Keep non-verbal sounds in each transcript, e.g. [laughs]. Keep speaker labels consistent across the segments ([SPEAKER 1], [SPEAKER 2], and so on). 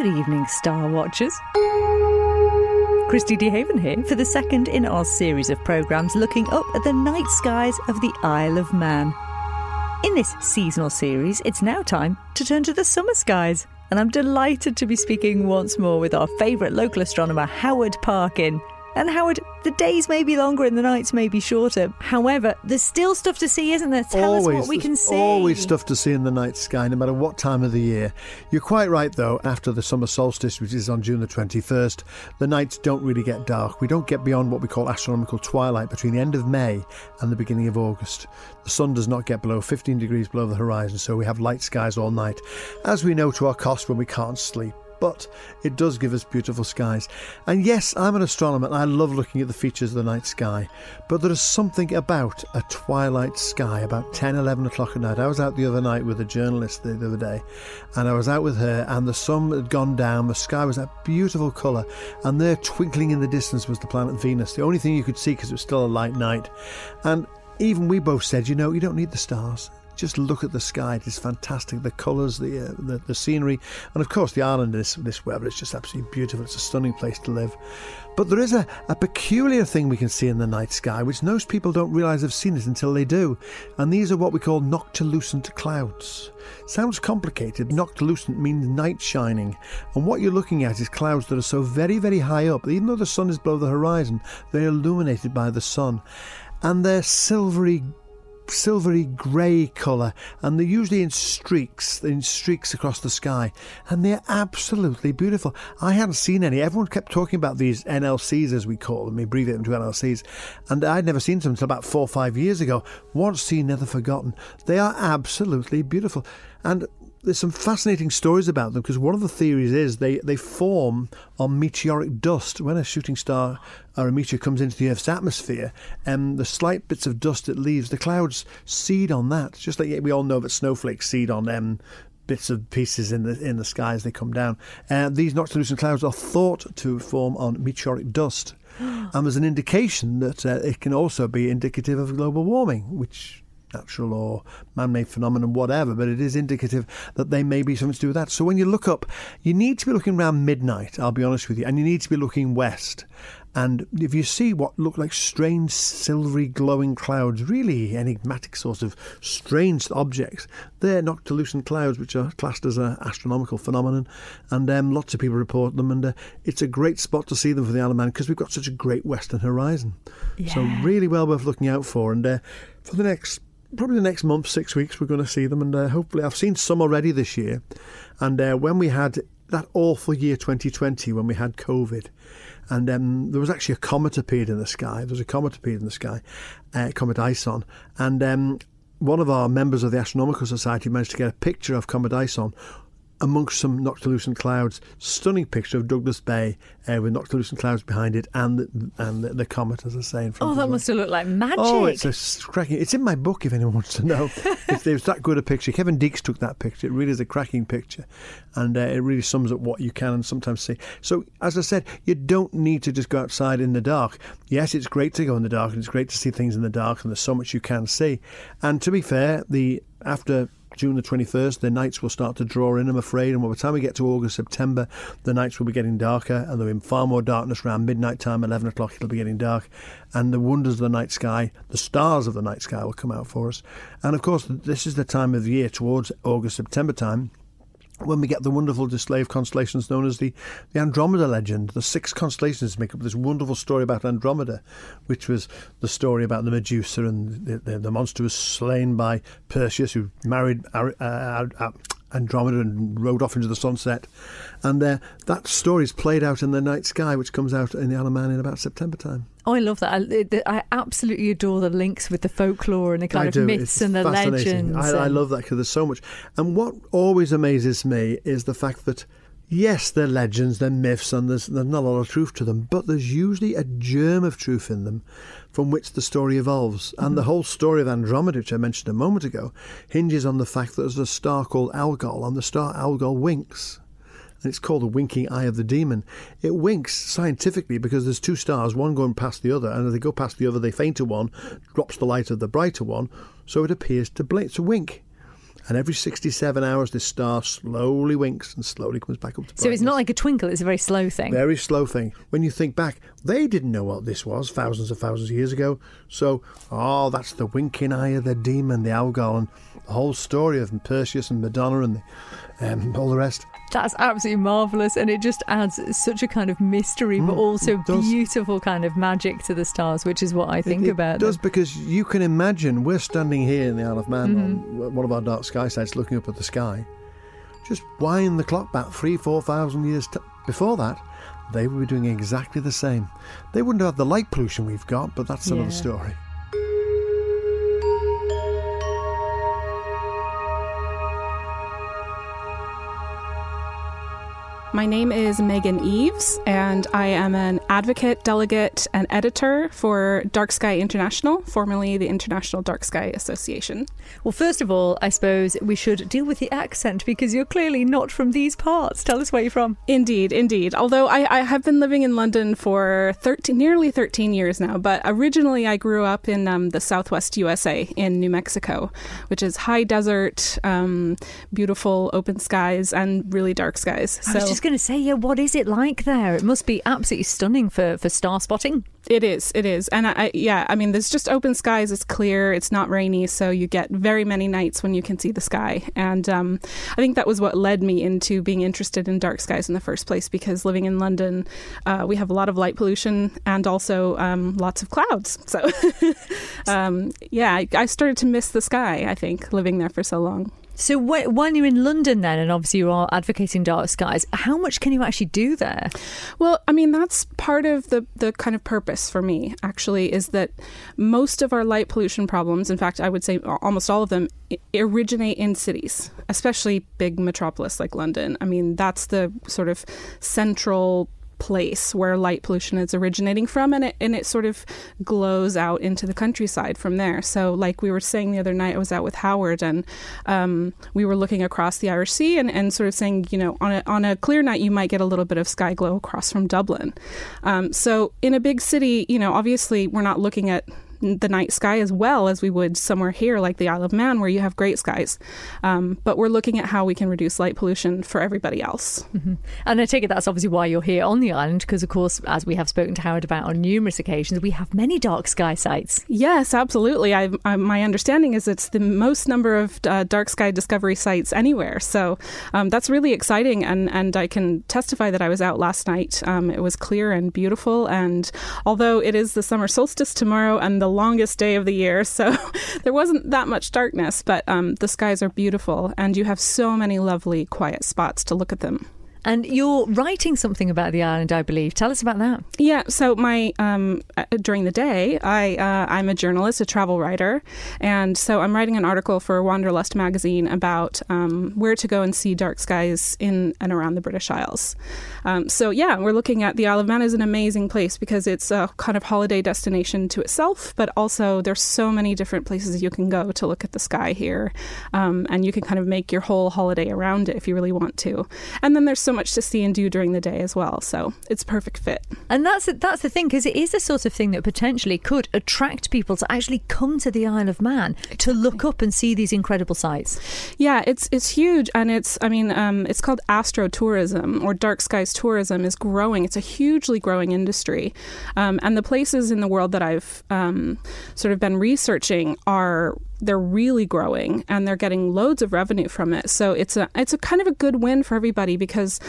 [SPEAKER 1] Good evening, Star Watchers. Christy DeHaven here for the second in our series of programmes looking up at the night skies of the Isle of Man. In this seasonal series, it's now time to turn to the summer skies, and I'm delighted to be speaking once more with our favourite local astronomer, Howard Parkin. And Howard, the days may be longer and the nights may be shorter. However, there's still stuff to see, isn't there? Tell
[SPEAKER 2] always,
[SPEAKER 1] us what we can see.
[SPEAKER 2] Always stuff to see in the night sky, no matter what time of the year. You're quite right, though. After the summer solstice, which is on June the 21st, the nights don't really get dark. We don't get beyond what we call astronomical twilight between the end of May and the beginning of August. The sun does not get below 15 degrees below the horizon, so we have light skies all night, as we know to our cost when we can't sleep but it does give us beautiful skies. And yes, I'm an astronomer and I love looking at the features of the night sky, but there is something about a twilight sky about 10, 11 o'clock at night. I was out the other night with a journalist the, the other day, and I was out with her, and the sun had gone down, the sky was that beautiful colour, and there twinkling in the distance was the planet Venus, the only thing you could see because it was still a light night. And even we both said, you know, you don't need the stars just look at the sky. It is fantastic. The colours, the, uh, the, the scenery, and of course the island. This this weather is just absolutely beautiful. It's a stunning place to live. But there is a, a peculiar thing we can see in the night sky, which most people don't realise have seen it until they do. And these are what we call noctilucent clouds. Sounds complicated. Noctilucent means night shining. And what you're looking at is clouds that are so very, very high up, even though the sun is below the horizon, they're illuminated by the sun. And they're silvery silvery grey colour, and they're usually in streaks, in streaks across the sky, and they're absolutely beautiful. I hadn't seen any. Everyone kept talking about these NLCs, as we call them, we abbreviate them to NLCs, and I'd never seen them until about four or five years ago. Once seen, never forgotten. They are absolutely beautiful. And there's some fascinating stories about them because one of the theories is they, they form on meteoric dust. When a shooting star or a meteor comes into the Earth's atmosphere, and um, the slight bits of dust it leaves, the clouds seed on that. Just like we all know that snowflakes seed on um, bits of pieces in the in the sky as they come down. Uh, these noctilucent clouds are thought to form on meteoric dust, [gasps] and there's an indication that uh, it can also be indicative of global warming, which natural or man-made phenomenon, whatever, but it is indicative that they may be something to do with that. So when you look up, you need to be looking around midnight, I'll be honest with you, and you need to be looking west. And if you see what look like strange, silvery, glowing clouds, really enigmatic sorts of strange objects, they're noctilucent clouds, which are classed as an astronomical phenomenon. And um, lots of people report them. And uh, it's a great spot to see them for the Isle of Man because we've got such a great western horizon. Yeah. So, really well worth looking out for. And uh, for the next probably the next month, six weeks, we're going to see them, and uh, hopefully, I've seen some already this year. And uh, when we had that awful year 2020, when we had COVID, and um, there was actually a comet appeared in the sky. There was a comet appeared in the sky, uh, Comet Ison, and um, one of our members of the Astronomical Society managed to get a picture of Comet Ison amongst some noctilucent clouds. Stunning picture of Douglas Bay uh, with noctilucent clouds behind it and the, and the, the comet, as I say. In front
[SPEAKER 1] oh, that must have looked like magic.
[SPEAKER 2] Oh, it's a cracking. It's in my book if anyone wants to know. [laughs] it's, it's that good a picture. Kevin Deeks took that picture. It really is a cracking picture, and uh, it really sums up what you can and sometimes see. So, as I said, you don't need to just go outside in the dark. Yes, it's great to go in the dark, and it's great to see things in the dark, and there's so much you can see. And to be fair, the after June the 21st, the nights will start to draw in, I'm afraid. And by the time we get to August, September, the nights will be getting darker and there'll be far more darkness around midnight time, 11 o'clock, it'll be getting dark. And the wonders of the night sky, the stars of the night sky will come out for us. And of course, this is the time of the year towards August, September time when we get the wonderful display of constellations known as the, the Andromeda legend. The six constellations make up this wonderful story about Andromeda, which was the story about the Medusa and the, the, the monster was slain by Perseus, who married uh, uh, Andromeda and rode off into the sunset. And uh, that story is played out in the night sky, which comes out in the Isle in about September time.
[SPEAKER 1] Oh, I love that. I, I, absolutely adore the links with the folklore and the kind
[SPEAKER 2] I
[SPEAKER 1] of
[SPEAKER 2] do.
[SPEAKER 1] myths
[SPEAKER 2] it's
[SPEAKER 1] and the legends.
[SPEAKER 2] I, I love that because there's so much. And what always amazes me is the fact that yes, they're legends, they're myths, and there's, there's not a lot of truth to them, but there's usually a germ of truth in them from which the story evolves. Mm-hmm. And the whole story of Andromeda, which I mentioned a moment ago, hinges on the fact that there's a star called Algol, and the star Algol winks. And it's called the winking eye of the demon. It winks scientifically because there's two stars, one going past the other, and as they go past the other, the fainter one drops the light of the brighter one, so it appears to blink, to wink. And every 67 hours, this star slowly winks and slowly comes back up to
[SPEAKER 1] So it's not like a twinkle, it's a very slow thing.
[SPEAKER 2] Very slow thing. When you think back, they didn't know what this was thousands of thousands of years ago. So, oh, that's the winking eye of the demon, the Algol, and the whole story of Perseus and Madonna and the, um, all the rest.
[SPEAKER 1] That's absolutely marvellous, and it just adds such a kind of mystery, but
[SPEAKER 2] Mm,
[SPEAKER 1] also beautiful kind of magic to the stars, which is what I think
[SPEAKER 2] it, it
[SPEAKER 1] about
[SPEAKER 2] does
[SPEAKER 1] them.
[SPEAKER 2] because you can imagine we're standing here in the Isle of Man
[SPEAKER 1] Mm-hmm.
[SPEAKER 2] on one of our dark sky sites looking up at the sky. Just wind the clock back three, four thousand years t- before that, they would be doing exactly the same. They wouldn't have the light pollution we've got, but that's another
[SPEAKER 1] Yeah.
[SPEAKER 2] story.
[SPEAKER 3] My name is Megan Eaves, and I am an advocate, delegate, and editor for Dark Sky International, formerly the International Dark Sky Association.
[SPEAKER 1] Well, first of all, I suppose we should deal with the accent because you're clearly not from these parts. Tell us where you're from.
[SPEAKER 3] Indeed, indeed. Although I, I have been living in London for 13, nearly 13 years now, but originally I grew up in um, the southwest USA in New Mexico, which is high desert, um, beautiful open skies, and really dark skies.
[SPEAKER 1] I was going to say, yeah, what is it like there? It must be absolutely stunning for, for star spotting.
[SPEAKER 3] It is, it is, and I, I, yeah, I mean, there's just open skies. It's clear, it's not rainy, so you get very many nights when you can see the sky. And um, I think that was what led me into being interested in dark skies in the first place. Because living in London, uh, we have a lot of light pollution and also um, lots of clouds. So, [laughs] um, yeah, I, I started to miss the sky. I think living there for so long.
[SPEAKER 1] So wh- you're in London, then, and obviously you are advocating dark skies, how much can you actually do there?
[SPEAKER 3] Well, I mean, that's part of the, the kind of purpose for me, actually, is that most of our light pollution problems, in fact, I would say almost all of them, originate in cities, especially big metropolis like London. I mean, that's the sort of central place where light pollution is originating from and it and it sort of glows out into the countryside from there. So like we were saying the other night I was out with Howard and um, we were looking across the Irish Sea and, and sort of saying you know on a, on a clear night you might get a little bit of sky glow across from Dublin. Um, so in a big city you know obviously we're not looking at the night sky as well as we would somewhere here like the Isle of Man where you have great skies um, but we're looking at how we can reduce light pollution for everybody else
[SPEAKER 1] And I take it that's obviously why you're here on the island, because of course, as we have spoken to Howard about on numerous occasions, we have many dark sky sites.
[SPEAKER 3] Yes, absolutely. I, I, my understanding is it's the most number of uh, dark sky discovery sites anywhere. So um, that's really exciting. And, and I can testify that I was out last night. Um, it was clear and beautiful. And although it is the summer solstice tomorrow and the longest day of the year, [laughs] so there wasn't that much darkness, but um, the skies are beautiful. And you have so many lovely, quiet spots to look at them.
[SPEAKER 1] And you're writing something about the island, I believe. Tell us about that.
[SPEAKER 3] Yeah, so my um, uh, during the day, I uh, I'm a journalist, a travel writer, and so I'm writing an article for Wanderlust magazine about um, where to go and see dark skies in and around the British Isles. Um, so yeah, we're looking at the Isle of Man is an amazing place because it's a kind of holiday destination to itself, but also there's so many different places you can go to look at the sky here, um, and you can kind of make your whole holiday around it if you really want to. And then there's so much to see and do during the day as well, so it's a perfect fit.
[SPEAKER 1] And that's that's the thing, because it is the sort of thing that potentially could attract people to actually come to the Isle of Man to look up and see these incredible sights.
[SPEAKER 3] Yeah, it's it's huge, and it's I mean um, it's called astrotourism or dark skies tourism is growing. It's a hugely growing industry, um, and the places in the world that I've um, sort of been researching are they're really growing and they're getting loads of revenue from it. So it's a it's a kind of a good win for everybody because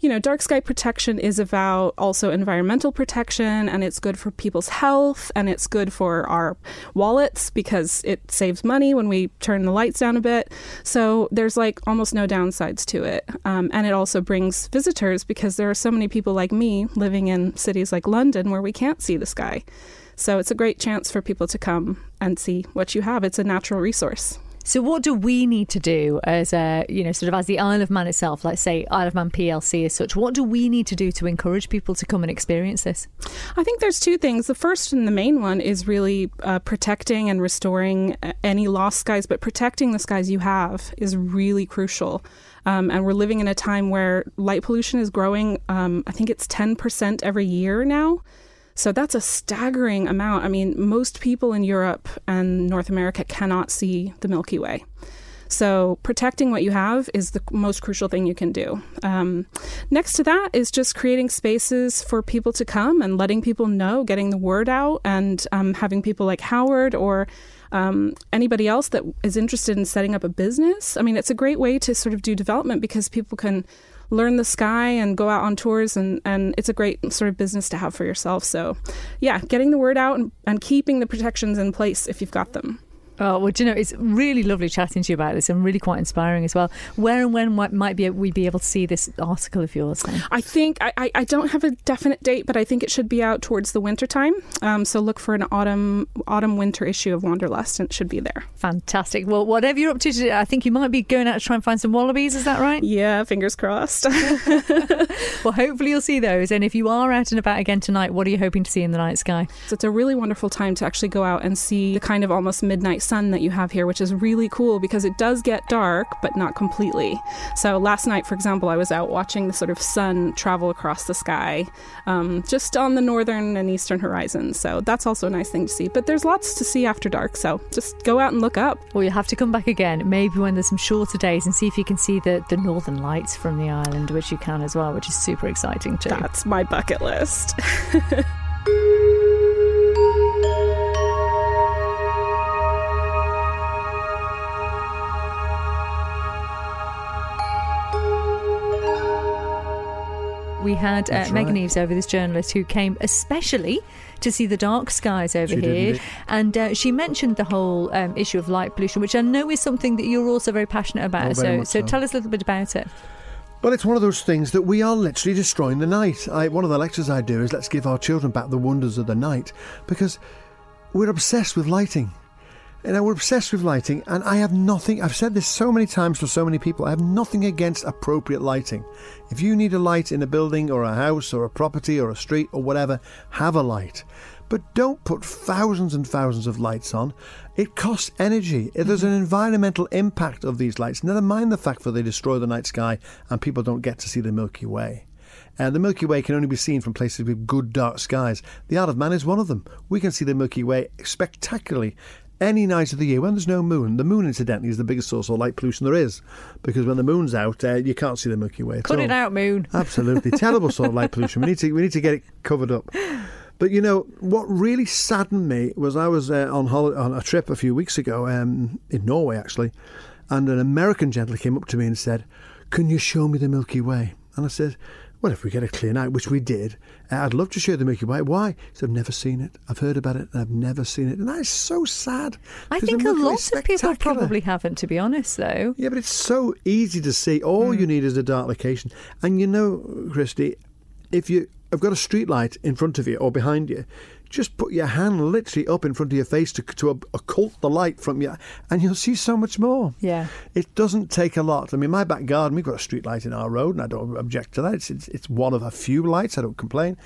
[SPEAKER 3] you know dark sky protection is about also environmental protection and it's good for people's health and it's good for our wallets because it saves money when we turn the lights down a bit. So there's like almost no downsides to it. Um, and it also brings visitors because there are so many people like me living in cities like London where we can't see the sky. So it's a great chance for people to come and see what you have. It's a natural resource.
[SPEAKER 1] So, what do we need to do as a, you know, sort of as the Isle of Man itself, let's say Isle of Man PLC as such? What do we need to do to encourage people to come and experience this?
[SPEAKER 3] I think there's two things. The first and the main one is really uh, protecting and restoring uh, any lost skies, but protecting the skies you have is really crucial. Um, and we're living in a time where light pollution is growing. Um, I think it's 10% every year now. So that's a staggering amount. I mean, most people in Europe and North America cannot see the Milky Way. So protecting what you have is the most crucial thing you can do. Um, next to that is just creating spaces for people to come and letting people know, getting the word out, and um, having people like Howard or um, anybody else that is interested in setting up a business. I mean, it's a great way to sort of do development because people can learn the sky and go out on tours and, and it's a great sort of business to have for yourself. So yeah getting the word out and, and keeping the protections in place if you've got them
[SPEAKER 1] Oh, well, do you know, it's really lovely chatting to you about this and really quite inspiring as well. Where and when might be we be able to see this article of yours then?
[SPEAKER 3] I think, I, I don't have a definite date, but I think it should be out towards the winter time. Um, so look for an autumn, autumn winter issue of Wanderlust and it should be there.
[SPEAKER 1] Fantastic. Well, whatever you're up to today, I think you might be going out to try and find some wallabies, is that right?
[SPEAKER 3] Yeah, fingers crossed. [laughs] [laughs]
[SPEAKER 1] well, hopefully you'll see those. And if you are out and about again tonight, what are you hoping to see in the night sky?
[SPEAKER 3] So it's a really wonderful time to actually go out and see the kind of almost midnight sun that you have here, which is really cool because it does get dark, but not completely. So last night, for example, I was out watching the sort of sun travel across the sky, um, just on the northern and eastern horizon. So that's also a nice thing to see. But there's lots to see after dark, so just go out and look up.
[SPEAKER 1] Well, you'll have to come back again, maybe when there's some shorter days, and see if you can see the, the northern lights from the island, which you can as well, which is super exciting too.
[SPEAKER 3] That's my bucket list. [laughs]
[SPEAKER 1] we had uh, Megan right. Eaves over, this journalist who came especially to see the dark skies over
[SPEAKER 2] she
[SPEAKER 1] here. And uh, she mentioned the whole um, issue of light pollution, which I know is something that you're also very passionate about.
[SPEAKER 2] Oh,
[SPEAKER 1] so,
[SPEAKER 2] so,
[SPEAKER 1] so tell us a little bit about it.
[SPEAKER 2] Well, it's one of those things that we are literally destroying the night. I, one of the lectures I do is let's give our children back the wonders of the night because we're obsessed with lighting. And we're obsessed with lighting, and I have nothing. I've said this so many times to so many people. I have nothing against appropriate lighting. If you need a light in a building or a house or a property or a street or whatever, have a light. But don't put thousands and thousands of lights on. It costs energy. There's an mm-hmm. environmental impact of these lights. Never mind the fact that they destroy the night sky and people don't get to see the Milky Way. And the Milky Way can only be seen from places with good dark skies. The Isle of Man is one of them. We can see the Milky Way spectacularly any night of the year when there's no moon. The moon, incidentally, is the biggest source of light pollution there is because when the moon's out, uh, you can't see the Milky Way.
[SPEAKER 1] Cut it out, moon. [laughs]
[SPEAKER 2] Absolutely terrible sort of light pollution. We need to we need to get it covered up. But you know what really saddened me was I was uh, on holiday, on a trip a few weeks ago um, in Norway actually, and an American gentleman came up to me and said, "Can you show me the Milky Way?" And I said, well, if we get a clear night, which we did, uh, I'd love to show the Milky Way. Why? Because I've never seen it. I've heard about it and I've never seen it. And that is so sad.
[SPEAKER 1] I think a lot of people probably haven't, to be honest, though.
[SPEAKER 2] Yeah, but it's so easy to see. All mm. you need is a dark location. And you know, Christy, if you have got a street light in front of you or behind you, just put your hand literally up in front of your face to, to occult the light from you, and you'll see so much more.
[SPEAKER 1] Yeah.
[SPEAKER 2] It doesn't take a lot. I mean, my back garden, we've got a street light in our road, and I don't object to that. It's, it's, it's one of a few lights, I don't complain.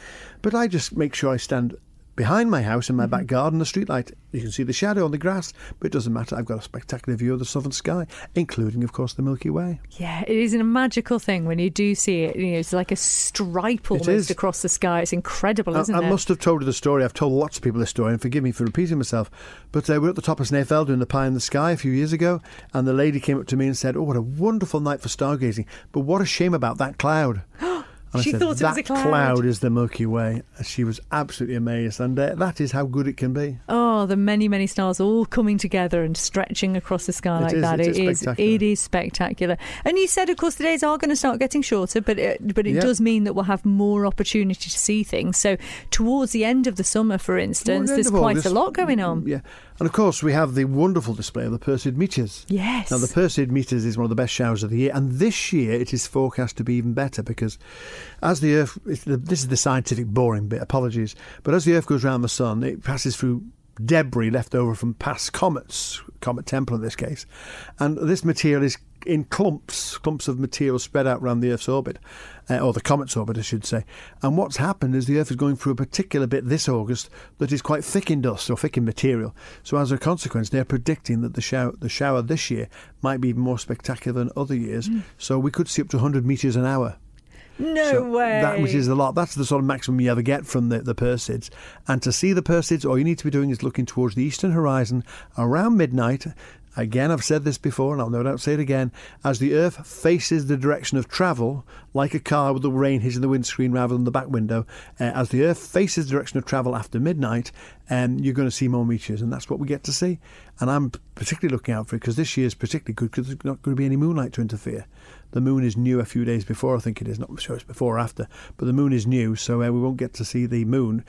[SPEAKER 2] But I just make sure I stand behind my house in my back mm-hmm. garden, the streetlight. You can see the shadow on the grass, but it doesn't matter. I've got a spectacular view of the southern sky, including, of course, the Milky Way.
[SPEAKER 1] Yeah, it is a magical thing when you do see it. You know, it's like a stripe almost across the sky. It's incredible, isn't
[SPEAKER 2] I,
[SPEAKER 1] it?
[SPEAKER 2] I must have told you the story. I've told lots of people this story, and forgive me for repeating myself. But uh, we were at the top of Snaefell doing the pie in the sky a few years ago, and the lady came up to me and said, "Oh, what a wonderful night for stargazing! But what a shame about that cloud." [gasps] [gasps]
[SPEAKER 1] And she
[SPEAKER 2] said,
[SPEAKER 1] thought
[SPEAKER 2] it
[SPEAKER 1] was a cloud.
[SPEAKER 2] cloud is the Milky Way. She was absolutely amazed, and uh, that is how good it can be.
[SPEAKER 1] Oh, the many, many stars all coming together and stretching across the sky
[SPEAKER 2] it
[SPEAKER 1] like
[SPEAKER 2] is,
[SPEAKER 1] that.
[SPEAKER 2] It,
[SPEAKER 1] it
[SPEAKER 2] is,
[SPEAKER 1] it is spectacular. And you said, of course, the days are going to start getting shorter, but it, but it
[SPEAKER 2] yep.
[SPEAKER 1] does mean that we'll have more opportunity to see things. So towards the end of the summer, for instance, there's quite
[SPEAKER 2] August,
[SPEAKER 1] a lot going on.
[SPEAKER 2] Yeah, and of course we have the wonderful display of the Perseid meteors.
[SPEAKER 1] Yes.
[SPEAKER 2] Now the Perseid meteors is one of the best showers of the year, and this year it is forecast to be even better because as the Earth this is the scientific boring bit, apologies. But as the Earth goes around the Sun, it passes through debris left over from past comets, Comet Tempel in this case. And this material is in clumps, clumps of material spread out around the Earth's orbit, uh, or the comet's orbit, I should say. And what's happened is the Earth is going through a particular bit this August that is quite thick in dust or thick in material. So as a consequence, they're predicting that the shower, the shower this year might be even more spectacular than other years. Mm. So we could see up to 100 meteors an hour
[SPEAKER 1] no so way.
[SPEAKER 2] That which is a lot. That's the sort of maximum you ever get from the, the Perseids. And to see the Perseids, all you need to be doing is looking towards the eastern horizon around midnight Again, I've said this before, and I'll no doubt say it again. As the Earth faces the direction of travel, like a car with the rain hitting the windscreen rather than the back window, uh, as the Earth faces the direction of travel after midnight, um, you're going to see more meteors, and that's what we get to see. And I'm particularly looking out for it because this year is particularly good because there's not going to be any moonlight to interfere. The moon is new a few days before, I think it is. Not sure it's before or after, but the moon is new, so uh, we won't get to see the moon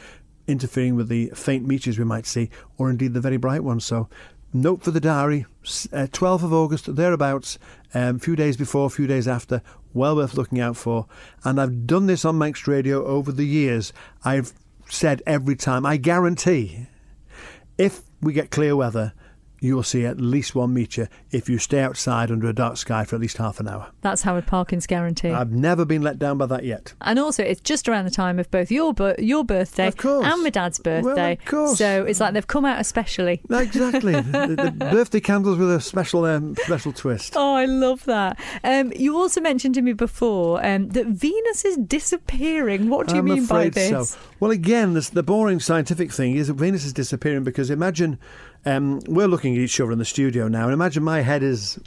[SPEAKER 2] interfering with the faint meteors we might see, or indeed the very bright ones. So note for the diary, uh, 12th of August, thereabouts, a um, few days before, a few days after, well worth looking out for. And I've done this on Manx Radio over the years. I've said every time, I guarantee, if we get clear weather, you will see at least one meteor if you stay outside under a dark sky for at least half an hour.
[SPEAKER 1] That's Howard Parkin's guarantee.
[SPEAKER 2] I've never been let down by that yet.
[SPEAKER 1] And also, it's just around the time of both your your birthday and my dad's birthday.
[SPEAKER 2] Well, of course.
[SPEAKER 1] So it's like they've come out especially. [laughs]
[SPEAKER 2] Exactly. the, the, [laughs] birthday candles with a special um, special twist.
[SPEAKER 1] Oh, I love that. Um, you also mentioned to me before um, that Venus is disappearing. What do you
[SPEAKER 2] I'm
[SPEAKER 1] mean by this?
[SPEAKER 2] So. Well, again, this, the boring scientific thing is that Venus is disappearing because imagine um, we're looking at each other in the studio now, and imagine my head is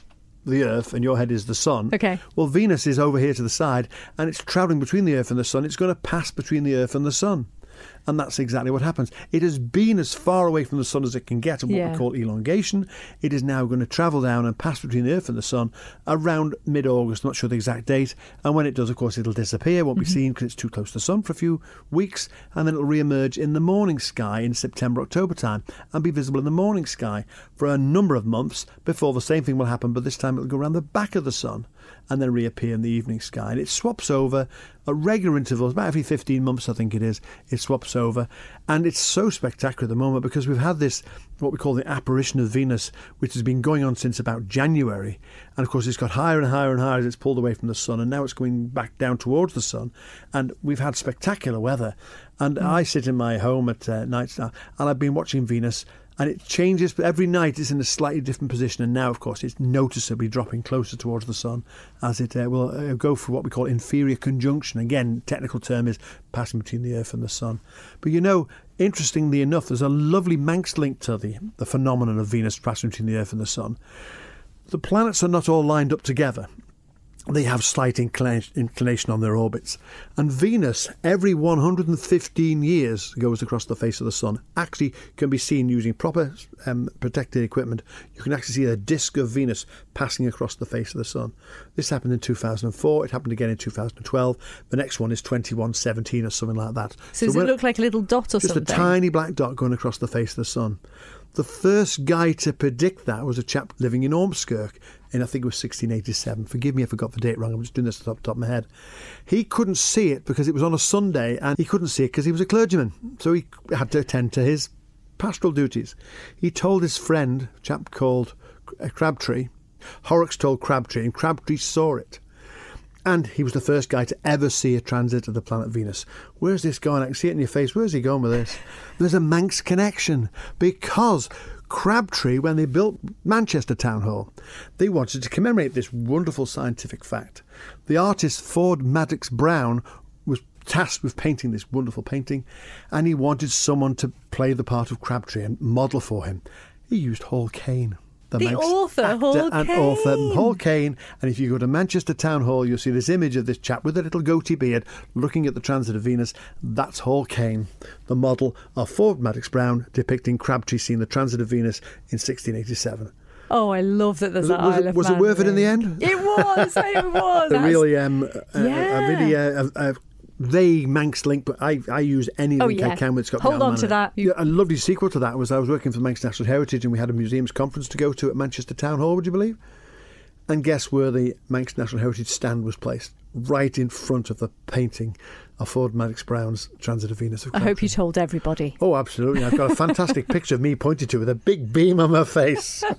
[SPEAKER 2] the Earth and your head is the Sun.
[SPEAKER 1] Okay.
[SPEAKER 2] Well, Venus is over here to the side, and it's travelling between the Earth and the Sun. It's going to pass between the Earth and the Sun. And that's exactly what happens. It has been as far away from the sun as it can get, and what
[SPEAKER 1] Yeah.
[SPEAKER 2] we call elongation. It is now going to travel down and pass between the Earth and the sun around mid August. Not sure the exact date. And when it does, of course, it'll disappear, won't be mm-hmm. seen because it's too close to the sun for a few weeks. And then it'll re emerge in the morning sky in September, October time and be visible in the morning sky for a number of months before the same thing will happen, but this time it'll go around the back of the sun and then reappear in the evening sky. And it swaps over at regular intervals, about every 15 months, I think it is, it swaps over. And it's so spectacular at the moment because we've had this, what we call the apparition of Venus, which has been going on since about January. And of course, it's got higher and higher and higher as it's pulled away from the sun. And now it's going back down towards the sun. And we've had spectacular weather. And I sit in my home at uh, night now, and I've been watching Venus and it changes but every night it's in a slightly different position. And now of course it's noticeably dropping closer towards the sun as it uh, will uh, go for what we call inferior conjunction. Again technical term is passing between the earth and the sun. But you know interestingly enough there's a lovely manx link to the, the phenomenon of venus passing between the earth and the sun. The planets are not all lined up together they have slight inclina- inclination on their orbits. And Venus, every 115 years, goes across the face of the Sun. Actually, can be seen using proper um, protected equipment. You can actually see a disk of Venus passing across the face of the Sun. This happened in 2004. It happened again in 2012. The next one is 2117 or something like that.
[SPEAKER 1] So, does it look like a little dot or
[SPEAKER 2] just
[SPEAKER 1] something?
[SPEAKER 2] a tiny black dot going across the face of the sun. The first guy to predict that was a chap living in Ormskirk in, I think it was 1687. Forgive me if I got the date wrong, I'm just doing this off the top of my head. He couldn't see it because it was on a Sunday and he couldn't see it because he was a clergyman. So he had to attend to his pastoral duties. He told his friend, a chap called Crabtree, Horrocks told Crabtree, and Crabtree saw it. And he was the first guy to ever see a transit of the planet Venus. Where's this going? I can see it in your face. Where's he going with this? There's a Manx connection because Crabtree, when they built Manchester Town Hall, they wanted to commemorate this wonderful scientific fact. The artist Ford Madox Brown was tasked with painting this wonderful painting, and he wanted someone to play the part of Crabtree and model for him. He used Hall Caine.
[SPEAKER 1] The
[SPEAKER 2] Manx
[SPEAKER 1] author,
[SPEAKER 2] actor
[SPEAKER 1] Hall
[SPEAKER 2] and
[SPEAKER 1] Caine.
[SPEAKER 2] author Hall Caine. And if you go to Manchester Town Hall, you'll see this image of this chap with a little goatee beard looking at the transit of Venus. That's Hall Caine, the model of Ford Madox Brown depicting Crabtree seeing the transit of Venus in 1687.
[SPEAKER 1] Oh, I love that there's
[SPEAKER 2] Was it-
[SPEAKER 1] that
[SPEAKER 2] was it-
[SPEAKER 1] Isle of
[SPEAKER 2] was it worth it in the end?
[SPEAKER 1] It was. It [laughs] was.
[SPEAKER 2] Really, um, a-
[SPEAKER 1] Yeah.
[SPEAKER 2] a really a, a vague Manx link, but I, I use any
[SPEAKER 1] Oh,
[SPEAKER 2] link I
[SPEAKER 1] yeah.
[SPEAKER 2] can with Scott
[SPEAKER 1] Hold on to that.
[SPEAKER 2] Yeah, a lovely sequel to that was I was working for the Manx National Heritage and we had a museums conference to go to at Manchester Town Hall, would you believe? And guess where the Manx National Heritage stand was placed? Right in front of the painting of Ford Madox Brown's Transit of Venus. Of
[SPEAKER 1] I hope you told everybody.
[SPEAKER 2] Oh, absolutely. I've got a fantastic picture of me pointed to with a big beam on my face. [laughs]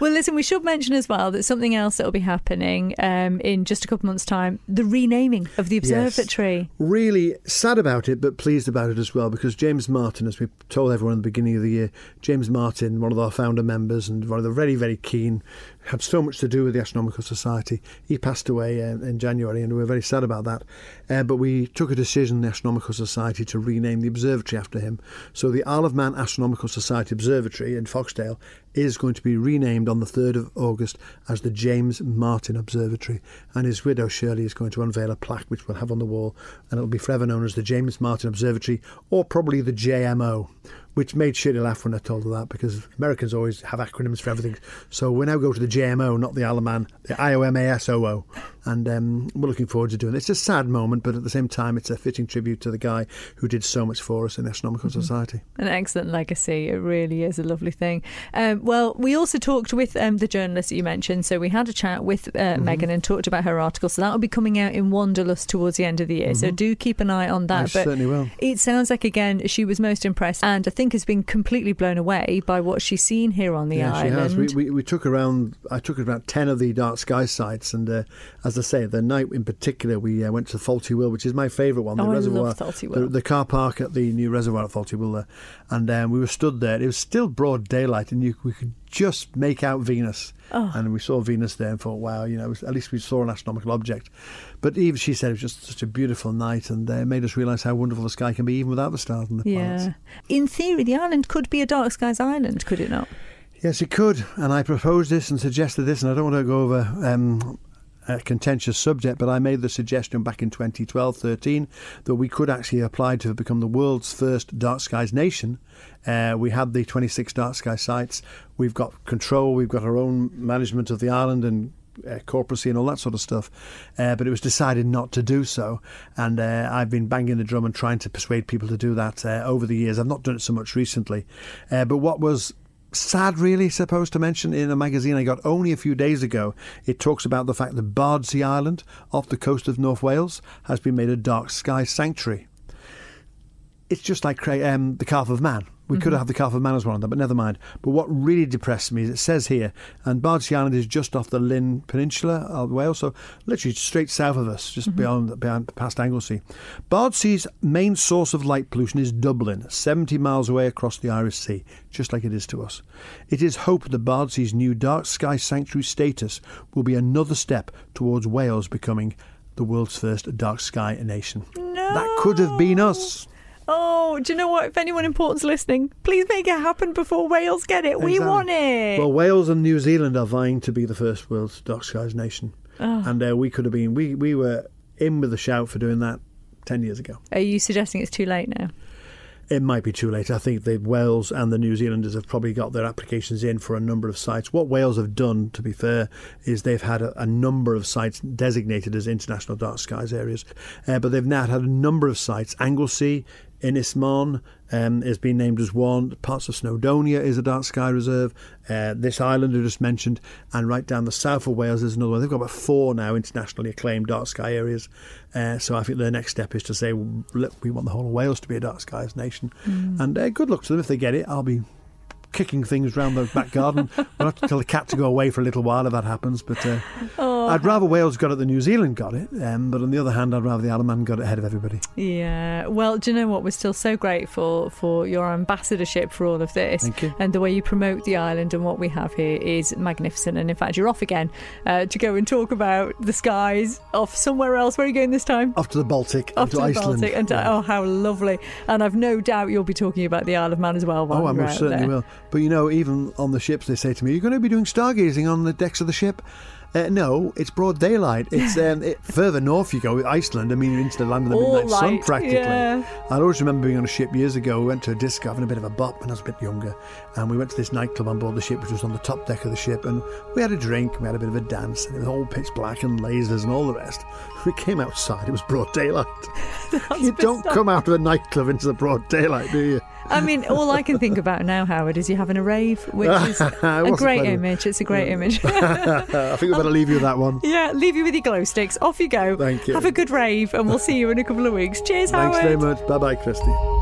[SPEAKER 1] Well, listen, we should mention as well that something else that will be happening um, in just a couple months' time the renaming of the
[SPEAKER 2] Yes.
[SPEAKER 1] observatory.
[SPEAKER 2] really sad about it, but pleased about it as well because James Martin, as we told everyone at the beginning of the year, James Martin, one of our founder members and one of the very, very keen, had so much to do with the Astronomical Society. He passed away uh, in January, and we were very sad about that. Uh, but we took a decision, the Astronomical Society, to rename the observatory after him. So the Isle of Man Astronomical Society Observatory in Foxdale is going to be renamed on the 3rd of August as the James Martin Observatory. And his widow, Shirley, is going to unveil a plaque which we'll have on the wall, and it'll be forever known as the James Martin Observatory or probably the JMO, which made Shirley laugh when I told her that because Americans always have acronyms for everything. So we now go to the JMO, not the Alaman, the IOMASOO. And um, we're looking forward to doing it. It's a sad moment, but at the same time, it's a fitting tribute to the guy who did so much for us in the Astronomical mm-hmm. Society.
[SPEAKER 1] An excellent legacy. It really is a lovely thing. Um, well, we also talked with um, the journalist that you mentioned. So we had a chat with uh, mm-hmm. Megan and talked about her article. So that will be coming out in Wanderlust towards the end of the year. Mm-hmm. So do keep an eye on that. I
[SPEAKER 2] but certainly will.
[SPEAKER 1] It sounds like, again, she was most impressed and I think has been completely blown away by what she's seen here on the
[SPEAKER 2] yeah,
[SPEAKER 1] island.
[SPEAKER 2] She has. We, we, we, took around, I took about 10 of the dark sky sites. And uh, as I say, the night in particular, we uh, went to the Faulty Will, which is my favourite one.
[SPEAKER 1] The
[SPEAKER 2] oh,
[SPEAKER 1] reservoir, I love Faulty Will.
[SPEAKER 2] The, the, car park at the new reservoir at Faulty Will there. And um, we were stood there. It was still broad daylight, and you, we could just make out Venus. Oh. And we saw Venus there and thought, wow, you know, at least we saw an astronomical object. But even she said it was just such a beautiful night and uh, made us realise how wonderful the sky can be even without the stars and the
[SPEAKER 1] yeah.
[SPEAKER 2] planets.
[SPEAKER 1] In theory, the island could be a dark skies island, could it not?
[SPEAKER 2] Yes, it could. And I proposed this and suggested this, and I don't want to go over um, a contentious subject, but I made the suggestion back in 2012 13 that we could actually apply to become the world's first dark skies nation. Uh, we had the 26 dark sky sites. We've got control, we've got our own management of the island and uh, corporacy and all that sort of stuff. Uh, but it was decided not to do so. And uh, I've been banging the drum and trying to persuade people to do that uh, over the years. I've not done it so much recently. Uh, but what was sad, really, supposed to mention in a magazine I got only a few days ago. It talks about the fact that Bardsey Island, off the coast of North Wales, has been made a dark sky sanctuary. It's just like um, the Calf of Man. We mm-hmm. could have the Calf of Man as one of them, but never mind. But what really depressed me is it says here, and Bardsey Island is just off the Llyn Peninsula of Wales, so literally straight south of us, just mm-hmm. beyond, beyond past Anglesey. Bardsey's main source of light pollution is Dublin, 70 miles away across the Irish Sea, just like it is to us. It is hoped that Bardsey's new dark sky sanctuary status will be another step towards Wales becoming the world's first dark sky nation.
[SPEAKER 1] No.
[SPEAKER 2] That could have been us.
[SPEAKER 1] Oh, do you know what? If anyone important's listening, please make it happen before Wales get it. Exactly. We want it.
[SPEAKER 2] Well, Wales and New Zealand are vying to be the first world's dark skies nation, oh. and uh, we could have been. We we were in with a shout for doing that ten years ago.
[SPEAKER 1] Are you suggesting it's too late now?
[SPEAKER 2] It might be too late. I think the Wales and the New Zealanders have probably got their applications in for a number of sites. What Wales have done, to be fair, is they've had a, a number of sites designated as international dark skies areas, uh, but they've now had a number of sites. Anglesey Ynys Môn um, has been named as one. Parts of Snowdonia is a dark sky reserve. Uh, this island I just mentioned, and right down the south of Wales is another one. They've got about four now internationally acclaimed dark sky areas. Uh, so I think the next step is to say, look, we want the whole of Wales to be a dark skies nation. Mm. And uh, good luck to them if they get it. I'll be kicking things around the back garden. [laughs] we'll have to tell the cat to go away for a little while if that happens. But uh, oh, I'd rather Wales got it than New Zealand got it. Um, but on the other hand, I'd rather the Isle of Man got it ahead of everybody.
[SPEAKER 1] Yeah. Well, do you know what? We're still so grateful for your ambassadorship for all of this.
[SPEAKER 2] Thank you.
[SPEAKER 1] And the way you promote the island and what we have here is magnificent. And in fact, you're off again uh, to go and talk about the skies off somewhere else. Where are you going this time?
[SPEAKER 2] Off to the Baltic.
[SPEAKER 1] Off to,
[SPEAKER 2] the
[SPEAKER 1] Iceland. Baltic. And to, oh, how lovely. And I've no doubt you'll be talking about the Isle of Man as well.
[SPEAKER 2] oh, I most certainly
[SPEAKER 1] there.
[SPEAKER 2] will. But you know, even on the ships, they say to me, "You're going to be doing stargazing on the decks of the ship." Uh, no, it's broad daylight. It's um, it, further north you go, with Iceland. I mean, into the land of the
[SPEAKER 1] All
[SPEAKER 2] midnight
[SPEAKER 1] light,
[SPEAKER 2] sun practically.
[SPEAKER 1] Yeah.
[SPEAKER 2] I always remember being on a ship years ago. We went to a disco, having a bit of a bop when I was a bit younger, and we went to this nightclub on board the ship, which was on the top deck of the ship, and we had a drink, we had a bit of a dance, and it was all pitch black and lasers and all the rest. [laughs] We came outside; it was broad daylight. [laughs] you don't come out of a nightclub into the broad daylight, do you?
[SPEAKER 1] I mean, all I can think about now, Howard, is you having a rave, which [laughs] is a great image. It's a great image. [laughs]
[SPEAKER 2] I think I better leave you with that one.
[SPEAKER 1] Yeah, leave you with your glow sticks. Off you go.
[SPEAKER 2] Thank you.
[SPEAKER 1] Have a good rave, and we'll see you in a couple of weeks. Cheers,
[SPEAKER 2] Howard.
[SPEAKER 1] Thanks
[SPEAKER 2] very much. Bye bye, Christy.